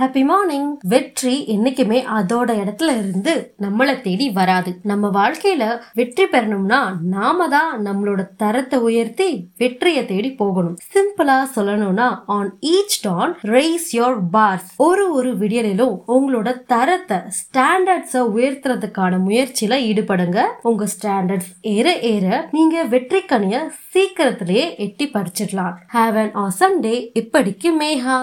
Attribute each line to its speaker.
Speaker 1: Happy morning வெற்றி என்னைக்குமே அதோட இடத்துல இருந்து நம்மளை தேடி வராது. நம்ம வாழ்க்கையில வெற்றி பெறணும்னா நாம தான் நம்மளோட தரத்தை உயர்த்தி வெற்றியை தேடி போகணும். சிம்பிளா சொல்லணும்னா on each dawn raise your bars ஒரு ஒரு விடியலிலும் உங்களோட தரத்தை ஸ்டாண்டர்ட்ஸை உயர்த்துறதுக்கான முயற்சியில ஈடுபடுங்க. உங்க ஸ்டாண்டர்ட்ஸ் ஏற ஏற நீங்க வெற்றி கனிய சீக்கிரத்திலேயே எட்டி பறிச்சிடலாம். ஹாவ் அன் ஆசம் டே இப்படிக்கு மேஹா